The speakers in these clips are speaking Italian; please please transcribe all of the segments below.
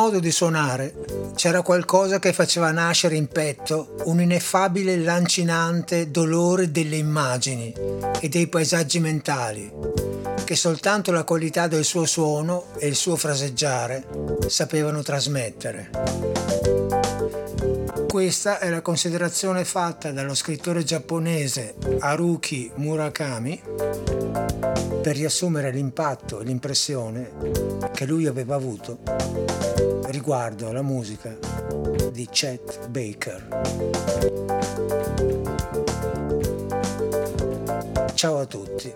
Modo di suonare c'era qualcosa che faceva nascere in petto un ineffabile lancinante dolore delle immagini e dei paesaggi mentali che soltanto la qualità del suo suono e il suo fraseggiare sapevano trasmettere. Questa è la considerazione fatta dallo scrittore giapponese Haruki Murakami per riassumere l'impatto e l'impressione che lui aveva avuto riguardo alla musica di Chet Baker. Ciao a tutti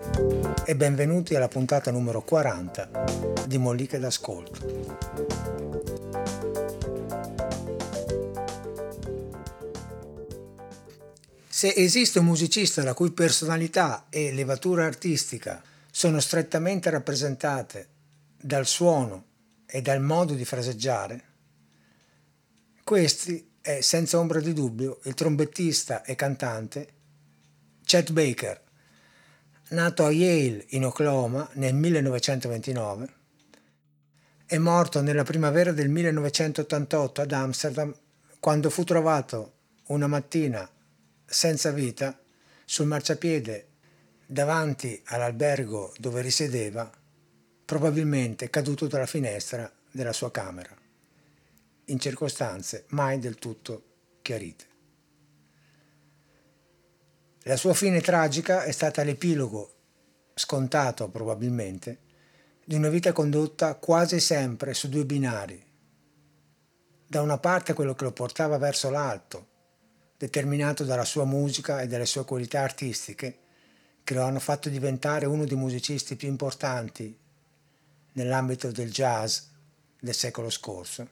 e benvenuti alla puntata numero 40 di Molliche d'Ascolto. Se esiste un musicista la cui personalità e levatura artistica sono strettamente rappresentate dal suono e dal modo di fraseggiare, questi è senza ombra di dubbio il trombettista e cantante Chet Baker, nato a Yale in Oklahoma nel 1929, è morto nella primavera del 1988 ad Amsterdam quando fu trovato una mattina senza vita sul marciapiede davanti all'albergo dove risiedeva, probabilmente caduto dalla finestra della sua camera, in circostanze mai del tutto chiarite. La sua fine tragica è stata l'epilogo, scontato probabilmente, di una vita condotta quasi sempre su due binari. Da una parte quello che lo portava verso l'alto, determinato dalla sua musica e dalle sue qualità artistiche, che lo hanno fatto diventare uno dei musicisti più importanti nell'ambito del jazz del secolo scorso,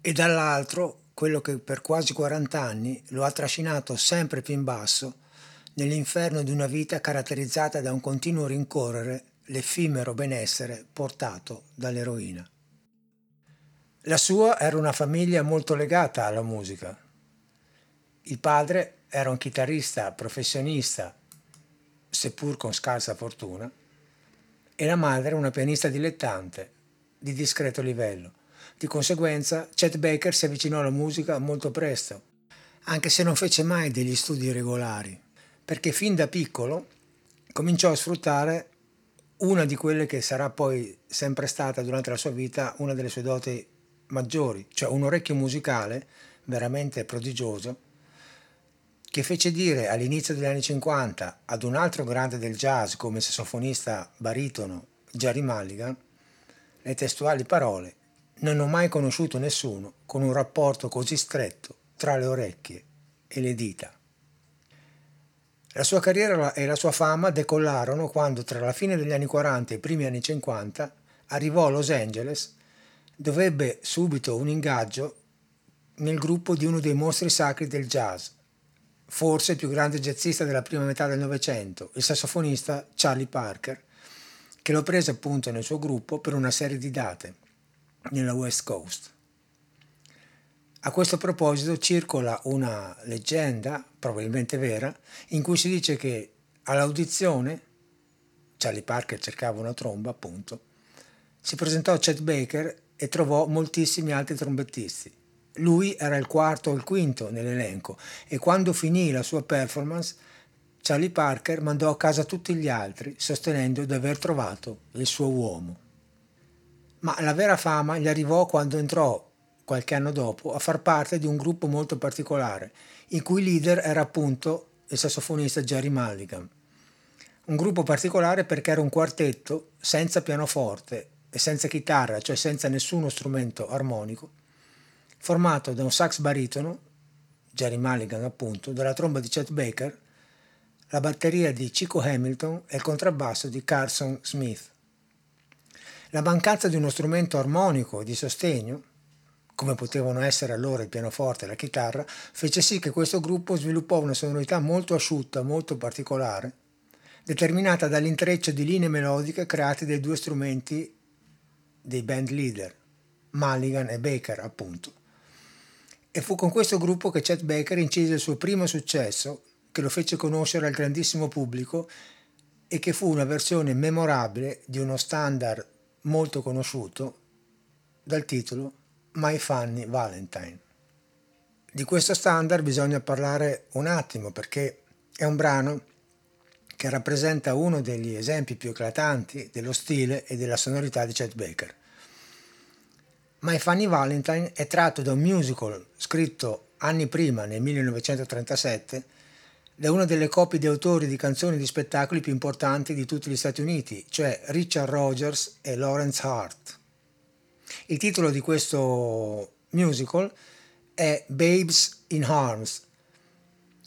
e dall'altro quello che per quasi 40 anni lo ha trascinato sempre più in basso nell'inferno di una vita caratterizzata da un continuo rincorrere l'effimero benessere portato dall'eroina. La sua era una famiglia molto legata alla musica. Il padre era un chitarrista professionista, seppur con scarsa fortuna, e la madre una pianista dilettante di discreto livello. Di conseguenza, Chet Baker si avvicinò alla musica molto presto, anche se non fece mai degli studi regolari, perché fin da piccolo cominciò a sfruttare una di quelle che sarà poi sempre stata durante la sua vita una delle sue doti maggiori, cioè un orecchio musicale veramente prodigioso, che fece dire all'inizio degli anni 50 ad un altro grande del jazz come sassofonista baritono Jerry Mulligan le testuali parole non ho mai conosciuto nessuno con un rapporto così stretto tra le orecchie e le dita. La sua carriera e la sua fama decollarono quando tra la fine degli anni 40 e i primi anni 50 arrivò a Los Angeles dove ebbe subito un ingaggio nel gruppo di uno dei mostri sacri del jazz, forse il più grande jazzista della prima metà del Novecento, il sassofonista Charlie Parker, che lo prese appunto nel suo gruppo per una serie di date nella West Coast. A questo proposito circola una leggenda, probabilmente vera, in cui si dice che all'audizione, Charlie Parker cercava una tromba appunto, si presentò Chet Baker e trovò moltissimi altri trombettisti. Lui era il quarto o il quinto nell'elenco e quando finì la sua performance Charlie Parker mandò a casa tutti gli altri sostenendo di aver trovato il suo uomo ma la vera fama gli arrivò quando entrò, qualche anno dopo, a far parte di un gruppo molto particolare, il cui leader era appunto il sassofonista Jerry Mulligan. Un gruppo particolare perché era un quartetto senza pianoforte e senza chitarra, cioè senza nessuno strumento armonico, formato da un sax baritono, Jerry Mulligan appunto, dalla tromba di Chet Baker, la batteria di Chico Hamilton e il contrabbasso di Carson Smith. La mancanza di uno strumento armonico di sostegno, come potevano essere allora il pianoforte e la chitarra, fece sì che questo gruppo sviluppò una sonorità molto asciutta, molto particolare, determinata dall'intreccio di linee melodiche create dai due strumenti dei band leader, Mulligan e Baker appunto. E fu con questo gruppo che Chet Baker incise il suo primo successo, che lo fece conoscere al grandissimo pubblico e che fu una versione memorabile di uno standard molto conosciuto dal titolo My Funny Valentine. Di questo standard bisogna parlare un attimo perché è un brano che rappresenta uno degli esempi più eclatanti dello stile e della sonorità di Chet Baker. My Funny Valentine è tratto da un musical scritto anni prima, nel 1937, da una delle coppie di autori di canzoni di spettacoli più importanti di tutti gli Stati Uniti, cioè Richard Rogers e Lawrence Hart. Il titolo di questo musical è Babes in Arms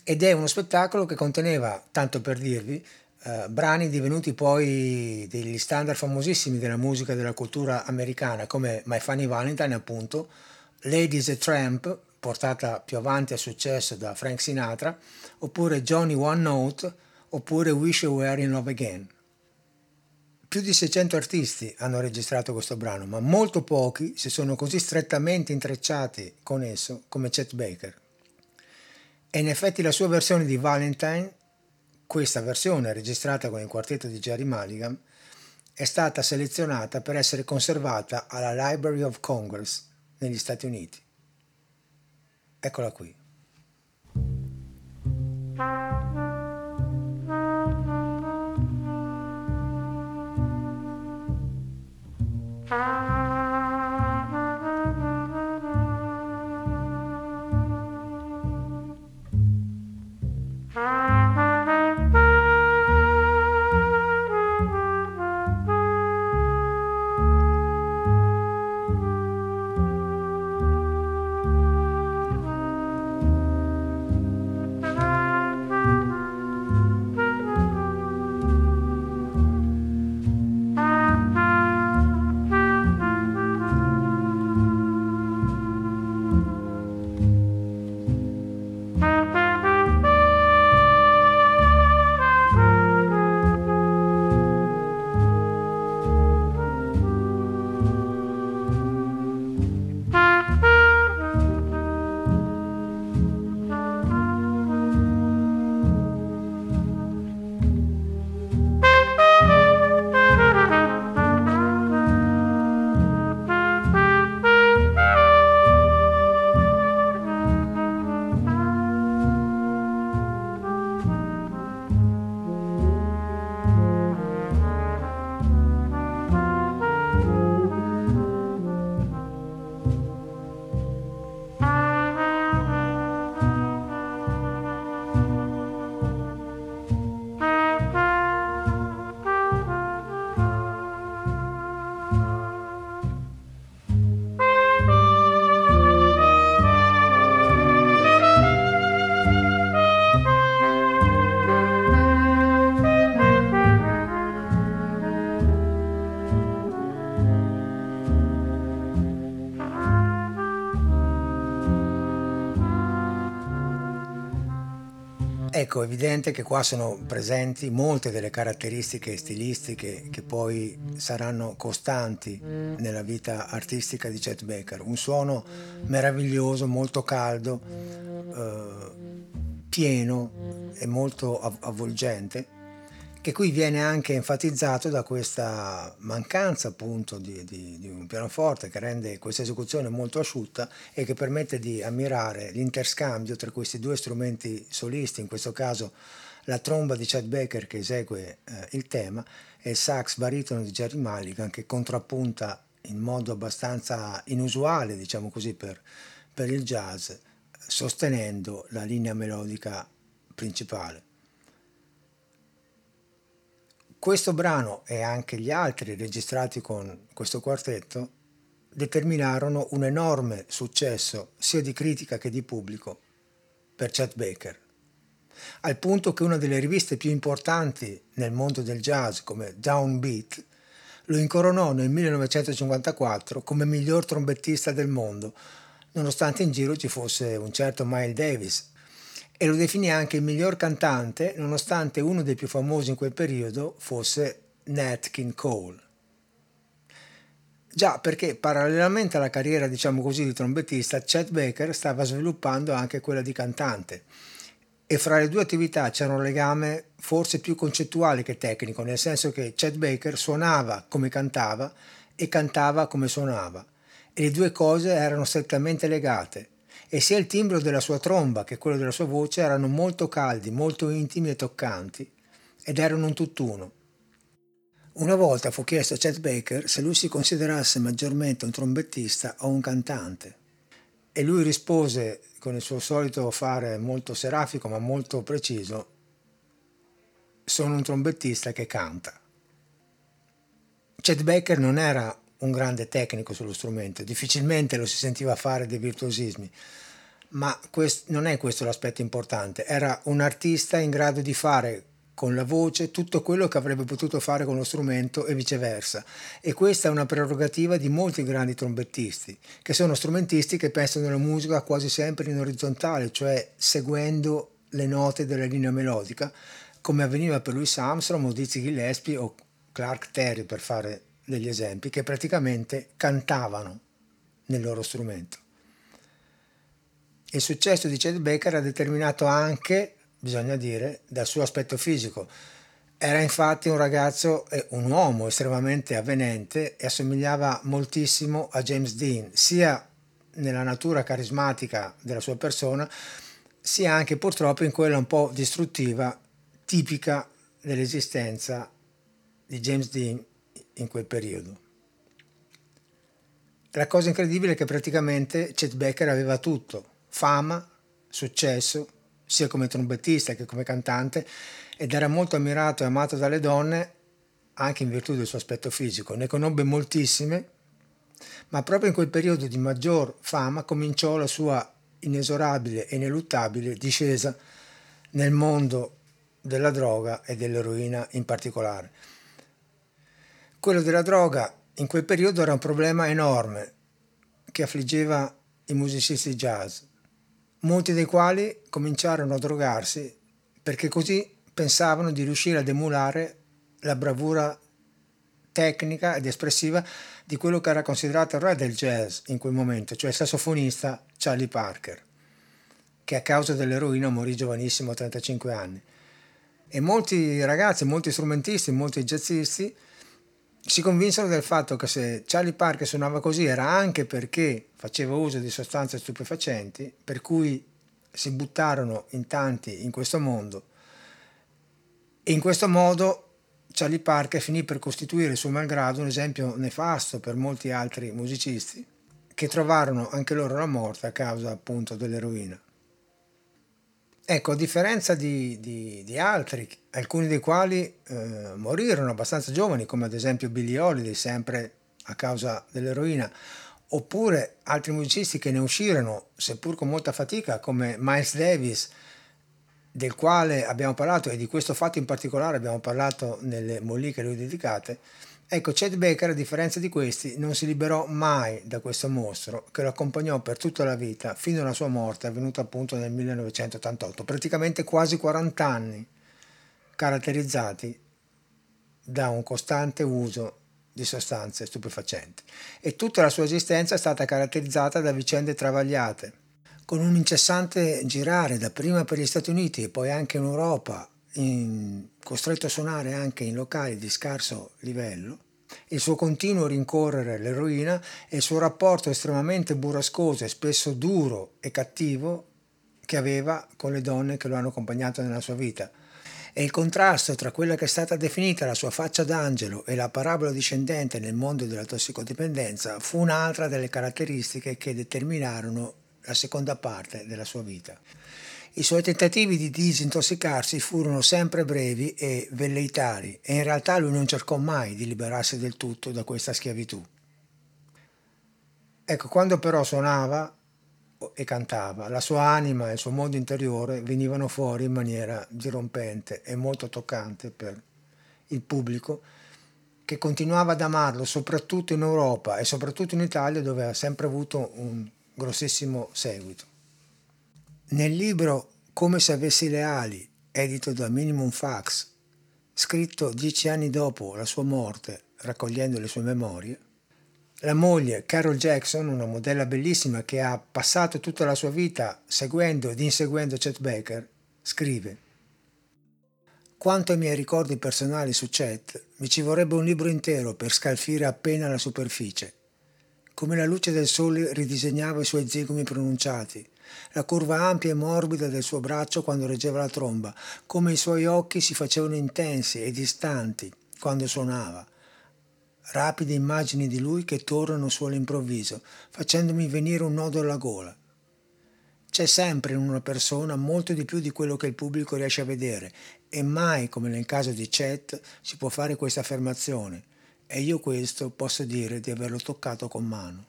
ed è uno spettacolo che conteneva, tanto per dirvi, eh, brani divenuti poi degli standard famosissimi della musica e della cultura americana come My Funny Valentine appunto, Ladies a Tramp, portata più avanti a successo da Frank Sinatra, oppure Johnny One Note, oppure Wish You Were in Love Again. Più di 600 artisti hanno registrato questo brano, ma molto pochi si sono così strettamente intrecciati con esso come Chet Baker. E in effetti la sua versione di Valentine, questa versione registrata con il quartetto di Jerry Mulligan, è stata selezionata per essere conservata alla Library of Congress negli Stati Uniti. Eccola qui. Ecco, è evidente che qua sono presenti molte delle caratteristiche stilistiche che poi saranno costanti nella vita artistica di Chet Baker. Un suono meraviglioso, molto caldo, eh, pieno e molto avvolgente che qui viene anche enfatizzato da questa mancanza appunto di, di, di, un pianoforte che rende questa esecuzione molto asciutta e che permette di ammirare l'interscambio tra questi due strumenti solisti, in questo caso la tromba di Chad Baker che esegue eh, il tema e il sax baritono di Jerry Mulligan che contrappunta in modo abbastanza inusuale, diciamo così, per, per il jazz, sostenendo la linea melodica principale. Questo brano e anche gli altri registrati con questo quartetto determinarono un enorme successo sia di critica che di pubblico per Chet Baker, al punto che una delle riviste più importanti nel mondo del jazz come Downbeat lo incoronò nel 1954 come miglior trombettista del mondo, nonostante in giro ci fosse un certo Miles Davis e lo definì anche il miglior cantante nonostante uno dei più famosi in quel periodo fosse Nat King Cole. Già perché parallelamente alla carriera diciamo così di trombettista Chet Baker stava sviluppando anche quella di cantante. E fra le due attività c'era un legame forse più concettuale che tecnico, nel senso che Chet Baker suonava come cantava e cantava come suonava. E le due cose erano strettamente legate e sia il timbro della sua tromba che quello della sua voce erano molto caldi, molto intimi e toccanti ed erano un tutt'uno. Una volta fu chiesto a Chet Baker se lui si considerasse maggiormente un trombettista o un cantante e lui rispose con il suo solito fare molto serafico ma molto preciso sono un trombettista che canta. Chet Baker non era un grande tecnico sullo strumento, difficilmente lo si sentiva fare dei virtuosismi, ma quest- non è questo l'aspetto importante, era un artista in grado di fare con la voce tutto quello che avrebbe potuto fare con lo strumento e viceversa. E questa è una prerogativa di molti grandi trombettisti, che sono strumentisti che pensano alla musica quasi sempre in orizzontale, cioè seguendo le note della linea melodica, come avveniva per Louis Armstrong o Dizzy Gillespie o Clark Terry per fare degli esempi, che praticamente cantavano nel loro strumento. Il successo di Chet Baker ha determinato anche bisogna dire, dal suo aspetto fisico. Era infatti un ragazzo, un uomo estremamente avvenente e assomigliava moltissimo a James Dean, sia nella natura carismatica della sua persona, sia anche purtroppo in quella un po' distruttiva, tipica dell'esistenza di James Dean in quel periodo. La cosa incredibile è che praticamente Chet Baker aveva tutto, fama, successo, sia come trombettista che come cantante ed era molto ammirato e amato dalle donne anche in virtù del suo aspetto fisico. Ne conobbe moltissime, ma proprio in quel periodo di maggior fama cominciò la sua inesorabile e ineluttabile discesa nel mondo della droga e dell'eroina in particolare. Quello della droga in quel periodo era un problema enorme che affliggeva i musicisti jazz molti dei quali cominciarono a drogarsi perché così pensavano di riuscire ad emulare la bravura tecnica ed espressiva di quello che era considerato il re del jazz in quel momento, cioè il sassofonista Charlie Parker, che a causa dell'eroina morì giovanissimo a 35 anni. E molti ragazzi, molti strumentisti, molti jazzisti si convinsero del fatto che se Charlie Parker suonava così era anche perché faceva uso di sostanze stupefacenti, per cui si buttarono in tanti in questo mondo. E in questo modo Charlie Parker finì per costituire suo malgrado un esempio nefasto per molti altri musicisti che trovarono anche loro la morte a causa appunto dell'eroina. Ecco, a differenza di, di, di altri, alcuni dei quali eh, morirono abbastanza giovani, come ad esempio Billy Holiday, sempre a causa dell'eroina, oppure altri musicisti che ne uscirono, seppur con molta fatica, come Miles Davis, del quale abbiamo parlato e di questo fatto in particolare abbiamo parlato nelle molliche lui dedicate, Ecco, Chet Baker, a differenza di questi, non si liberò mai da questo mostro che lo accompagnò per tutta la vita fino alla sua morte, avvenuta appunto nel 1988, praticamente quasi 40 anni, caratterizzati da un costante uso di sostanze stupefacenti. E tutta la sua esistenza è stata caratterizzata da vicende travagliate, con un incessante girare dapprima per gli Stati Uniti e poi anche in Europa in, costretto a suonare anche in locali di scarso livello, il suo continuo rincorrere l'eroina e il suo rapporto estremamente burrascoso e spesso duro e cattivo che aveva con le donne che lo hanno accompagnato nella sua vita. E il contrasto tra quella che è stata definita la sua faccia d'angelo e la parabola discendente nel mondo della tossicodipendenza fu un'altra delle caratteristiche che determinarono la seconda parte della sua vita. I suoi tentativi di disintossicarsi furono sempre brevi e velleitari e in realtà lui non cercò mai di liberarsi del tutto da questa schiavitù. Ecco, quando però suonava e cantava, la sua anima e il suo mondo interiore venivano fuori in maniera dirompente e molto toccante per il pubblico che continuava ad amarlo soprattutto in Europa e soprattutto in Italia dove ha sempre avuto un grossissimo seguito. Nel libro Come se avessi le ali, edito da Minimum Fax, scritto dieci anni dopo la sua morte, raccogliendo le sue memorie, la moglie Carol Jackson, una modella bellissima che ha passato tutta la sua vita seguendo ed inseguendo Chet Baker, scrive Quanto ai miei ricordi personali su Chet, mi ci vorrebbe un libro intero per scalfire appena la superficie come la luce del sole ridisegnava i suoi zigomi pronunciati, la curva ampia e morbida del suo braccio quando reggeva la tromba, come i suoi occhi si facevano intensi e distanti quando suonava. Rapide immagini di lui che tornano su all'improvviso, facendomi venire un nodo alla gola. C'è sempre in una persona molto di più di quello che il pubblico riesce a vedere e mai, come nel caso di Chet, si può fare questa affermazione e io questo posso dire di averlo toccato con mano.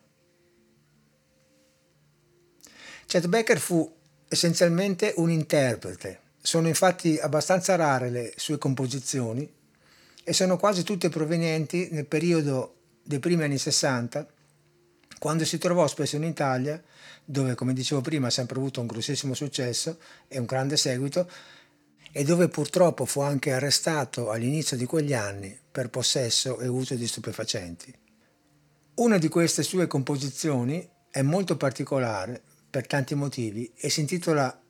Chet Becker fu essenzialmente un interprete. Sono infatti abbastanza rare le sue composizioni e sono quasi tutte provenienti nel periodo dei primi anni 60, quando si trovò spesso in Italia dove, come dicevo prima, ha sempre avuto un grossissimo successo e un grande seguito, e dove purtroppo fu anche arrestato all'inizio di quegli anni per possesso e uso di stupefacenti. Una di queste sue composizioni è molto particolare per tanti motivi e si intitola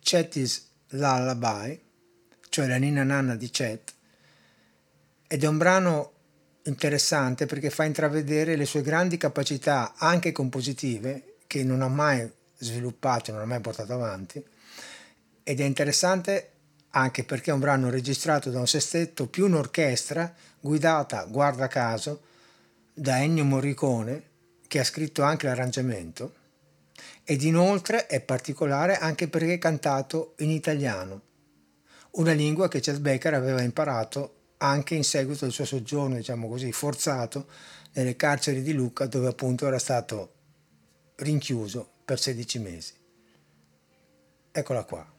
Chet's Lullaby, cioè la ninna nanna di Chet, ed è un brano interessante perché fa intravedere le sue grandi capacità anche compositive che non ha mai sviluppato, non ha mai portato avanti ed è interessante anche perché è un brano registrato da un sestetto più un'orchestra guidata, guarda caso, da Ennio Morricone che ha scritto anche l'arrangiamento ed inoltre è particolare anche perché è cantato in italiano, una lingua che Chet Baker aveva imparato anche in seguito al suo soggiorno, diciamo così, forzato nelle carceri di Lucca dove appunto era stato rinchiuso per 16 mesi. Eccola qua.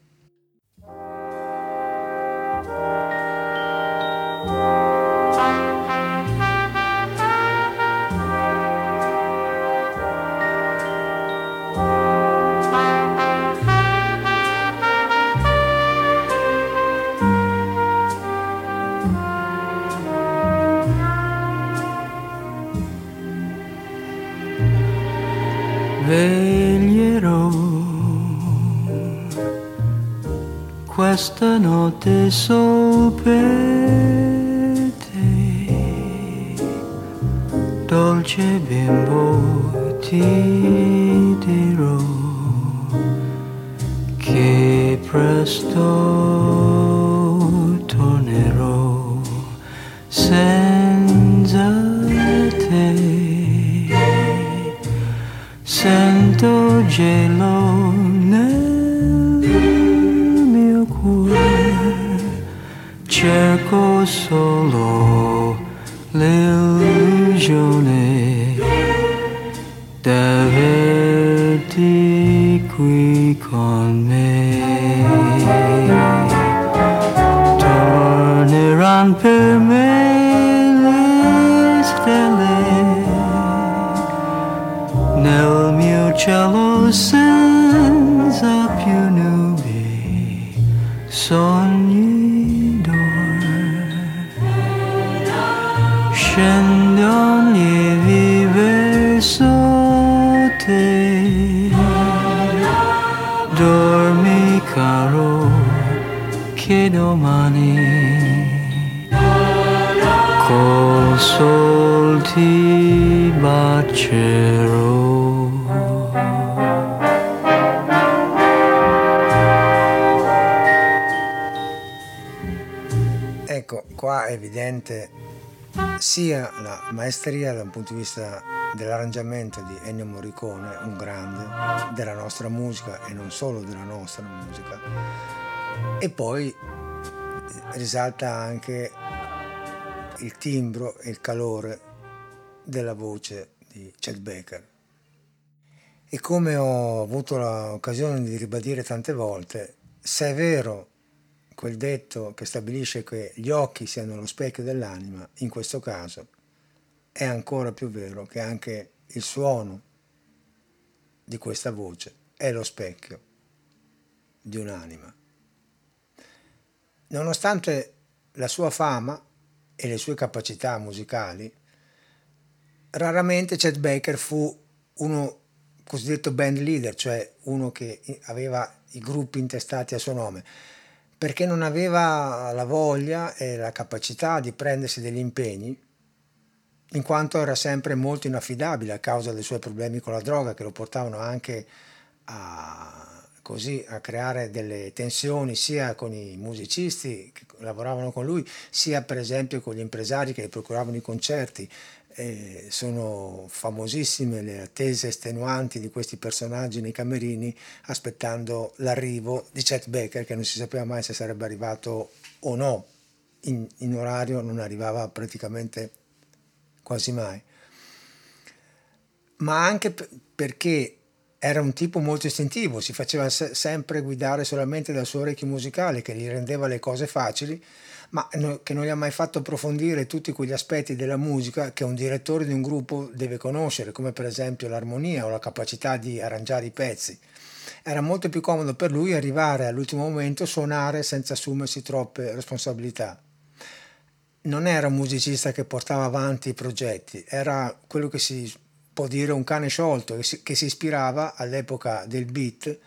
There questa notte sol per te. Dolce bimbo ti dirò che presto col sol ti bacerò Ecco, qua è evidente sia la maestria da un punto di vista dell'arrangiamento di Ennio Morricone, un grande della nostra musica e non solo della nostra musica, e poi risalta anche il timbro e il calore della voce di Chet Baker. E come ho avuto l'occasione di ribadire tante volte, se è vero quel detto che stabilisce che gli occhi siano lo specchio dell'anima, in questo caso è ancora più vero che anche il suono di questa voce è lo specchio di un'anima. Nonostante la sua fama e le sue capacità musicali, raramente Chet Baker fu uno cosiddetto band leader, cioè uno che aveva i gruppi intestati a suo nome, perché non aveva la voglia e la capacità di prendersi degli impegni in quanto era sempre molto inaffidabile a causa dei suoi problemi con la droga che lo portavano anche a, così, a creare delle tensioni sia con i musicisti che lavoravano con lui, sia per esempio con gli impresari che procuravano i concerti. Eh, sono famosissime le attese estenuanti di questi personaggi nei camerini aspettando l'arrivo di Chet Baker che non si sapeva mai se sarebbe arrivato o no in, in orario non arrivava praticamente quasi mai ma anche perché era un tipo molto istintivo, si faceva se- sempre guidare solamente dal suo orecchio musicale che gli rendeva le cose facili, ma no- che non gli ha mai fatto approfondire tutti quegli aspetti della musica che un direttore di un gruppo deve conoscere, come per esempio l'armonia o la capacità di arrangiare i pezzi. Era molto più comodo per lui arrivare all'ultimo momento, suonare senza assumersi troppe responsabilità. Non era un musicista che portava avanti i progetti, era quello che si può dire un cane sciolto che si, che si ispirava all'epoca del beat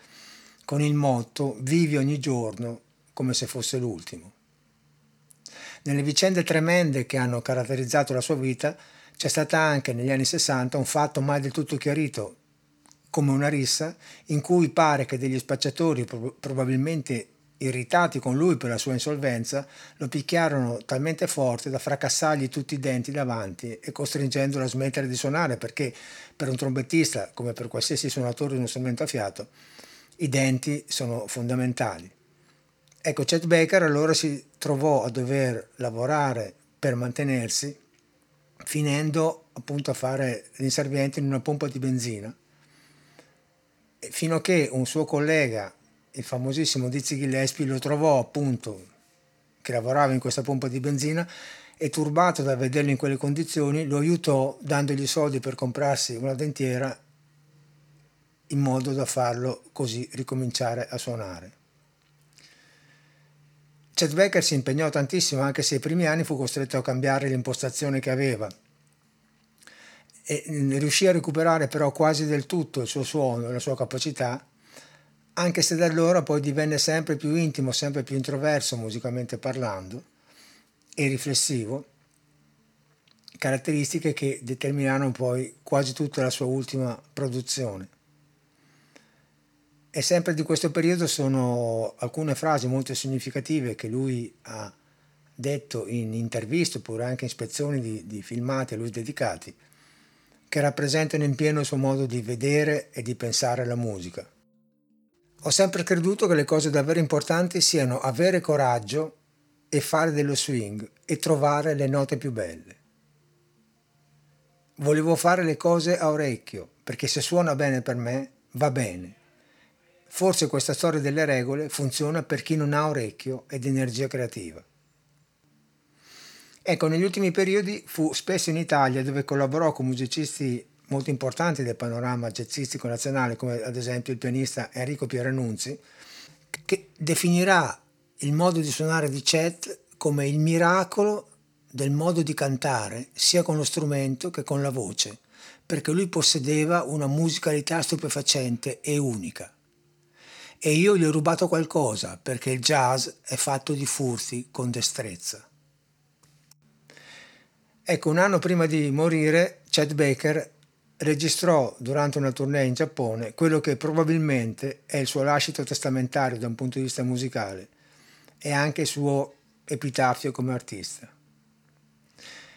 con il motto vivi ogni giorno come se fosse l'ultimo. Nelle vicende tremende che hanno caratterizzato la sua vita c'è stata anche negli anni 60 un fatto mai del tutto chiarito, come una rissa, in cui pare che degli spacciatori, probabilmente irritati con lui per la sua insolvenza, lo picchiarono talmente forte da fracassargli tutti i denti davanti e costringendolo a smettere di suonare perché per un trombettista, come per qualsiasi suonatore di uno strumento a fiato, i denti sono fondamentali. Ecco, Chet Baker allora si trovò a dover lavorare per mantenersi, finendo appunto a fare l'inserviente in una pompa di benzina, fino a che un suo collega il famosissimo Dizzy Gillespie lo trovò appunto che lavorava in questa pompa di benzina e turbato da vederlo in quelle condizioni lo aiutò dandogli soldi per comprarsi una dentiera in modo da farlo così ricominciare a suonare. Chet Becker si impegnò tantissimo anche se ai primi anni fu costretto a cambiare l'impostazione che aveva e riuscì a recuperare però quasi del tutto il suo suono e la sua capacità anche se da allora poi divenne sempre più intimo, sempre più introverso musicalmente parlando e riflessivo, caratteristiche che determinarono poi quasi tutta la sua ultima produzione. E sempre di questo periodo sono alcune frasi molto significative che lui ha detto in interviste oppure anche in spezzoni di, di filmati a lui dedicati, che rappresentano in pieno il suo modo di vedere e di pensare la musica. Ho sempre creduto che le cose davvero importanti siano avere coraggio e fare dello swing e trovare le note più belle. Volevo fare le cose a orecchio, perché se suona bene per me, va bene. Forse questa storia delle regole funziona per chi non ha orecchio ed energia creativa. Ecco, negli ultimi periodi fu spesso in Italia dove collaborò con musicisti molto importanti del panorama jazzistico nazionale, come ad esempio il pianista Enrico Pieranunzi, che definirà il modo di suonare di Chet come il miracolo del modo di cantare sia con lo strumento che con la voce, perché lui possedeva una musicalità stupefacente e unica. E io gli ho rubato qualcosa, perché il jazz è fatto di furti con destrezza. Ecco, un anno prima di morire, Chet Baker registrò durante una tournée in Giappone quello che probabilmente è il suo lascito testamentario da un punto di vista musicale e anche il suo epitafio come artista.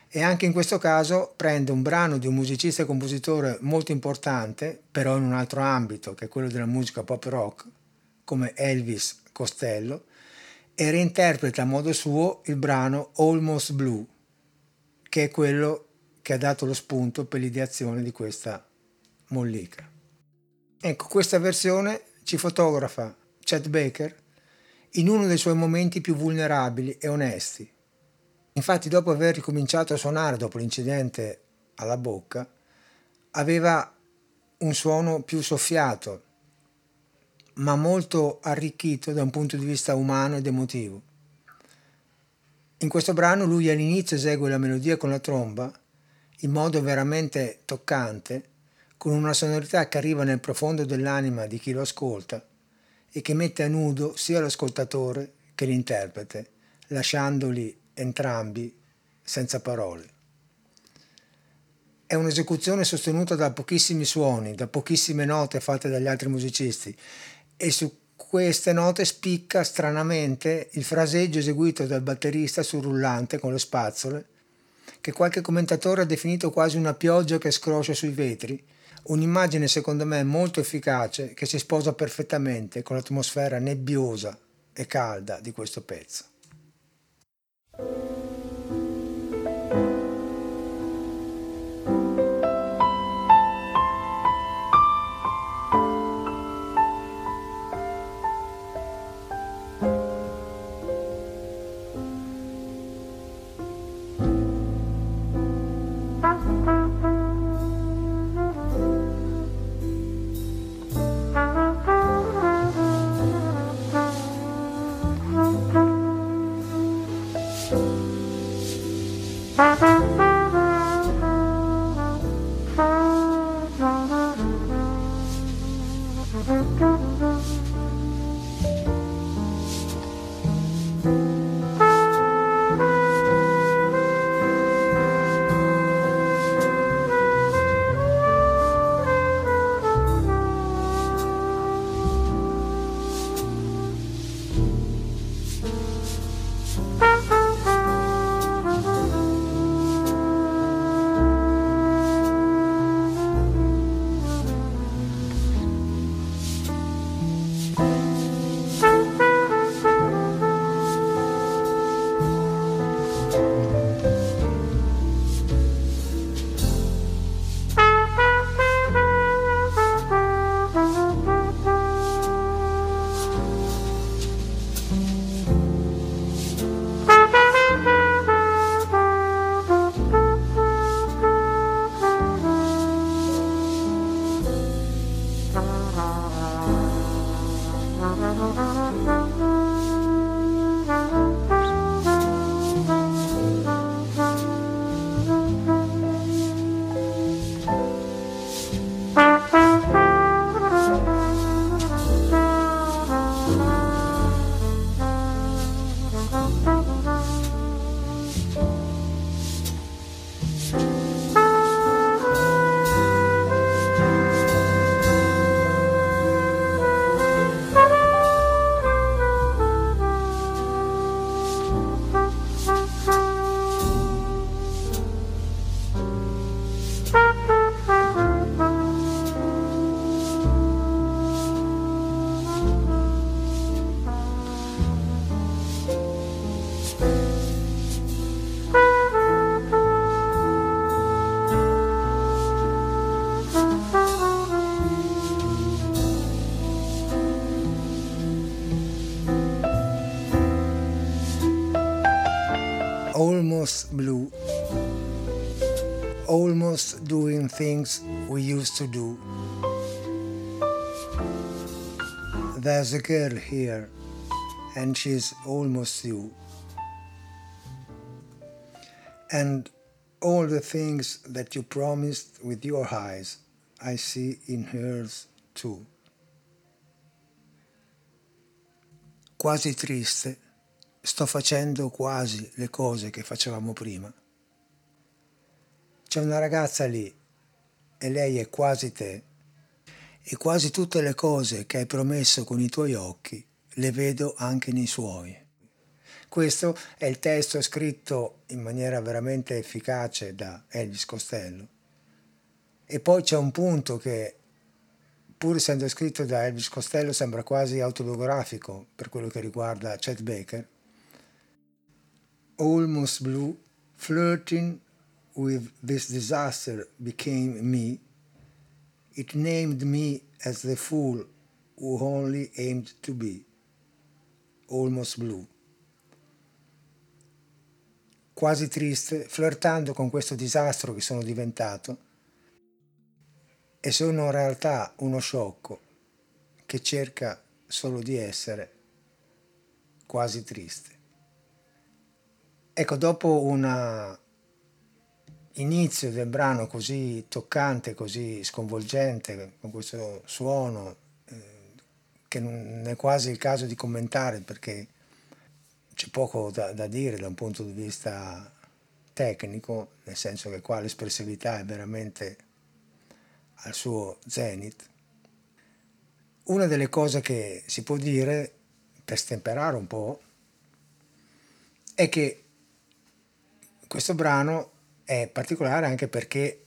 E anche in questo caso prende un brano di un musicista e compositore molto importante, però in un altro ambito, che è quello della musica pop rock, come Elvis Costello, e reinterpreta a modo suo il brano Almost Blue, che è quello che ha dato lo spunto per l'ideazione di questa mollica. Ecco, questa versione ci fotografa Chet Baker in uno dei suoi momenti più vulnerabili e onesti. Infatti, dopo aver ricominciato a suonare dopo l'incidente alla bocca, aveva un suono più soffiato, ma molto arricchito da un punto di vista umano ed emotivo. In questo brano lui all'inizio esegue la melodia con la tromba in modo veramente toccante, con una sonorità che arriva nel profondo dell'anima di chi lo ascolta e che mette a nudo sia l'ascoltatore che l'interprete, lasciandoli entrambi senza parole. È un'esecuzione sostenuta da pochissimi suoni, da pochissime note fatte dagli altri musicisti e su queste note spicca stranamente il fraseggio eseguito dal batterista sul rullante con le spazzole, che qualche commentatore ha definito quasi una pioggia che scroscia sui vetri, un'immagine secondo me molto efficace che si sposa perfettamente con l'atmosfera nebbiosa e calda di questo pezzo. Almost doing things we used to do. There's a girl here, and she's almost you. And all the things that you promised with your eyes, I see in hers too. Quasi triste sto facendo quasi le cose che facevamo prima. C'è una ragazza lì e lei è quasi te e quasi tutte le cose che hai promesso con i tuoi occhi le vedo anche nei suoi. Questo è il testo scritto in maniera veramente efficace da Elvis Costello. E poi c'è un punto che, pur essendo scritto da Elvis Costello, sembra quasi autobiografico per quello che riguarda Chet Baker, almost blue, flirting with this disaster became me. It named me as the fool who only aimed to be. Almost blue. Quasi triste, flirtando con questo disastro che sono diventato, e sono in realtà uno sciocco che cerca solo di essere quasi triste. Ecco, dopo un inizio del brano così toccante, così sconvolgente, con questo suono, eh, che non è quasi il caso di commentare perché c'è poco da, da dire da un punto di vista tecnico, nel senso che qua l'espressività è veramente al suo zenith. Una delle cose che si può dire per stemperare un po' è che questo brano è particolare anche perché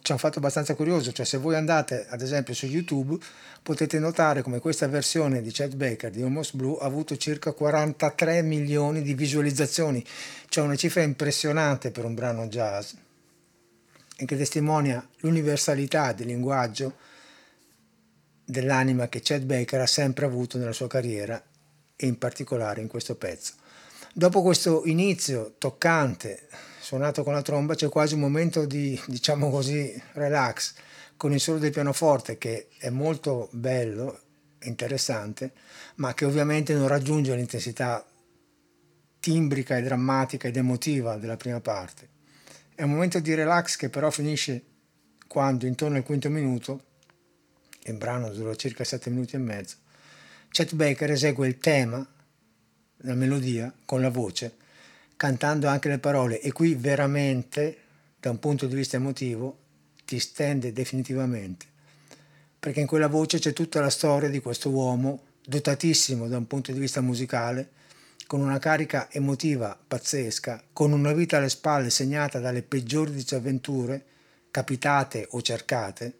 ci hanno fatto abbastanza curioso, cioè se voi andate ad esempio su YouTube potete notare come questa versione di Chet Baker di Almost Blue ha avuto circa 43 milioni di visualizzazioni, cioè una cifra impressionante per un brano jazz e che testimonia l'universalità del linguaggio dell'anima che Chet Baker ha sempre avuto nella sua carriera e in particolare in questo pezzo. Dopo questo inizio toccante, suonato con la tromba, c'è quasi un momento di, diciamo così, relax, con il solo del pianoforte che è molto bello, interessante, ma che ovviamente non raggiunge l'intensità timbrica e drammatica ed emotiva della prima parte. È un momento di relax che però finisce quando, intorno al quinto minuto, il brano dura circa sette minuti e mezzo, Chet Baker esegue il tema, la melodia, con la voce, cantando anche le parole. E qui veramente, da un punto di vista emotivo, ti stende definitivamente, perché in quella voce c'è tutta la storia di questo uomo, dotatissimo da un punto di vista musicale, con una carica emotiva pazzesca, con una vita alle spalle segnata dalle peggiori disavventure, capitate o cercate,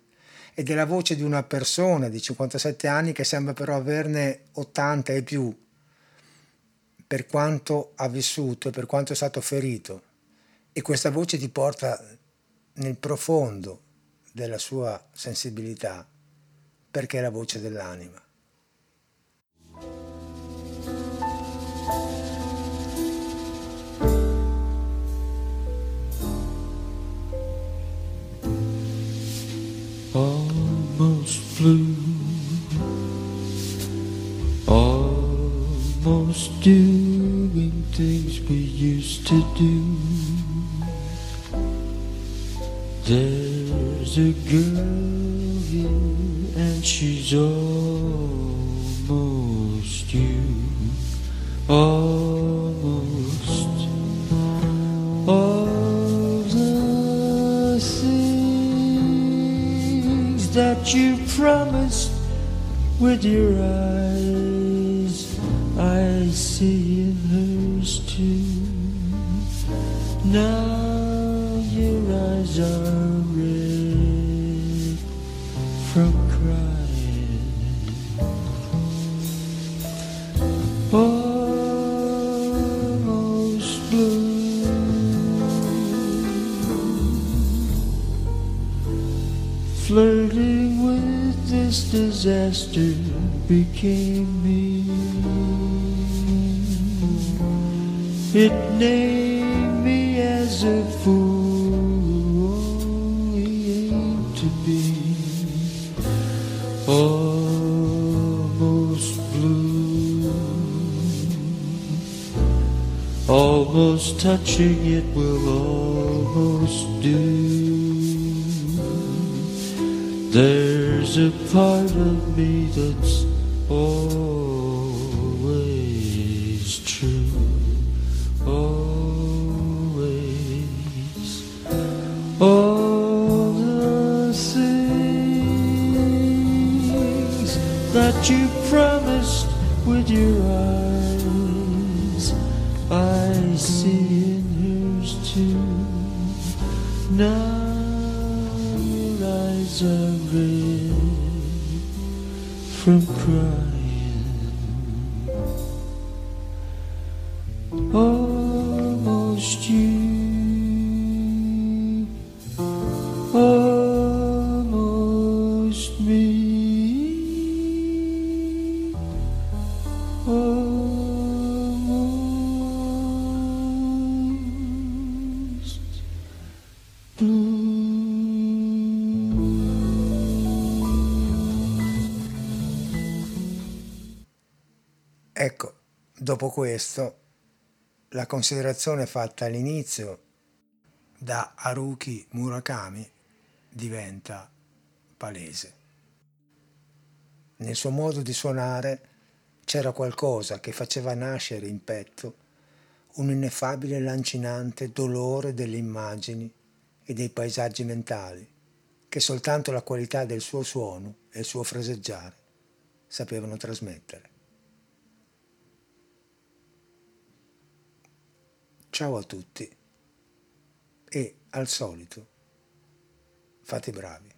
e della voce di una persona di 57 anni che sembra però averne 80 e più, per quanto ha vissuto e per quanto è stato ferito. E questa voce ti porta nel profondo della sua sensibilità, perché è la voce dell'anima. almost flew, doing things we used to do. There's a girl here, and she's almost you, almost. All the things that you promised with your eyes, became me. It named me as a fool aimed to be almost blue. Almost touching it will almost do. There's a part of me that's always true. Always. All the things that you promised with your eyes, questo, la considerazione fatta all'inizio da Haruki Murakami diventa palese. Nel suo modo di suonare c'era qualcosa che faceva nascere in petto un ineffabile lancinante dolore delle immagini e dei paesaggi mentali che soltanto la qualità del suo suono e il suo fraseggiare sapevano trasmettere. Ciao a tutti e al solito fate bravi.